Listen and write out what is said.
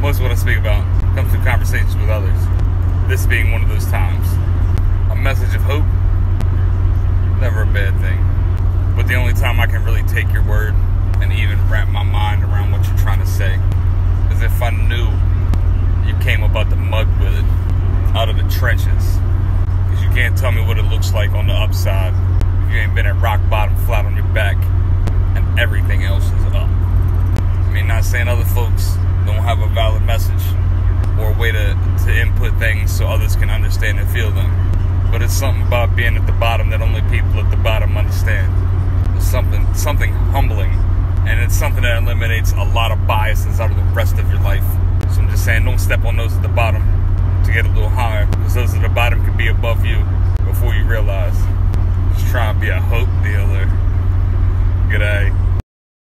Most of what I speak about comes through conversations with others. This being one of those times. A message of hope, never a bad thing. But the only time I can really take your word and even wrap my mind around what you're trying to say is if I knew you came about the mud with it, out of the trenches. Because you can't tell me what it looks like on the upside if you ain't been at rock bottom flat on your back and everything else is up. I mean, not saying other folks don't have a valid message or a way to, to input things so others can understand and feel them. But it's something about being at the bottom that only people at the bottom understand. It's something something humbling. And it's something that eliminates a lot of biases out of the rest of your life. So I'm just saying don't step on those at the bottom to get a little higher. Because those at the bottom could be above you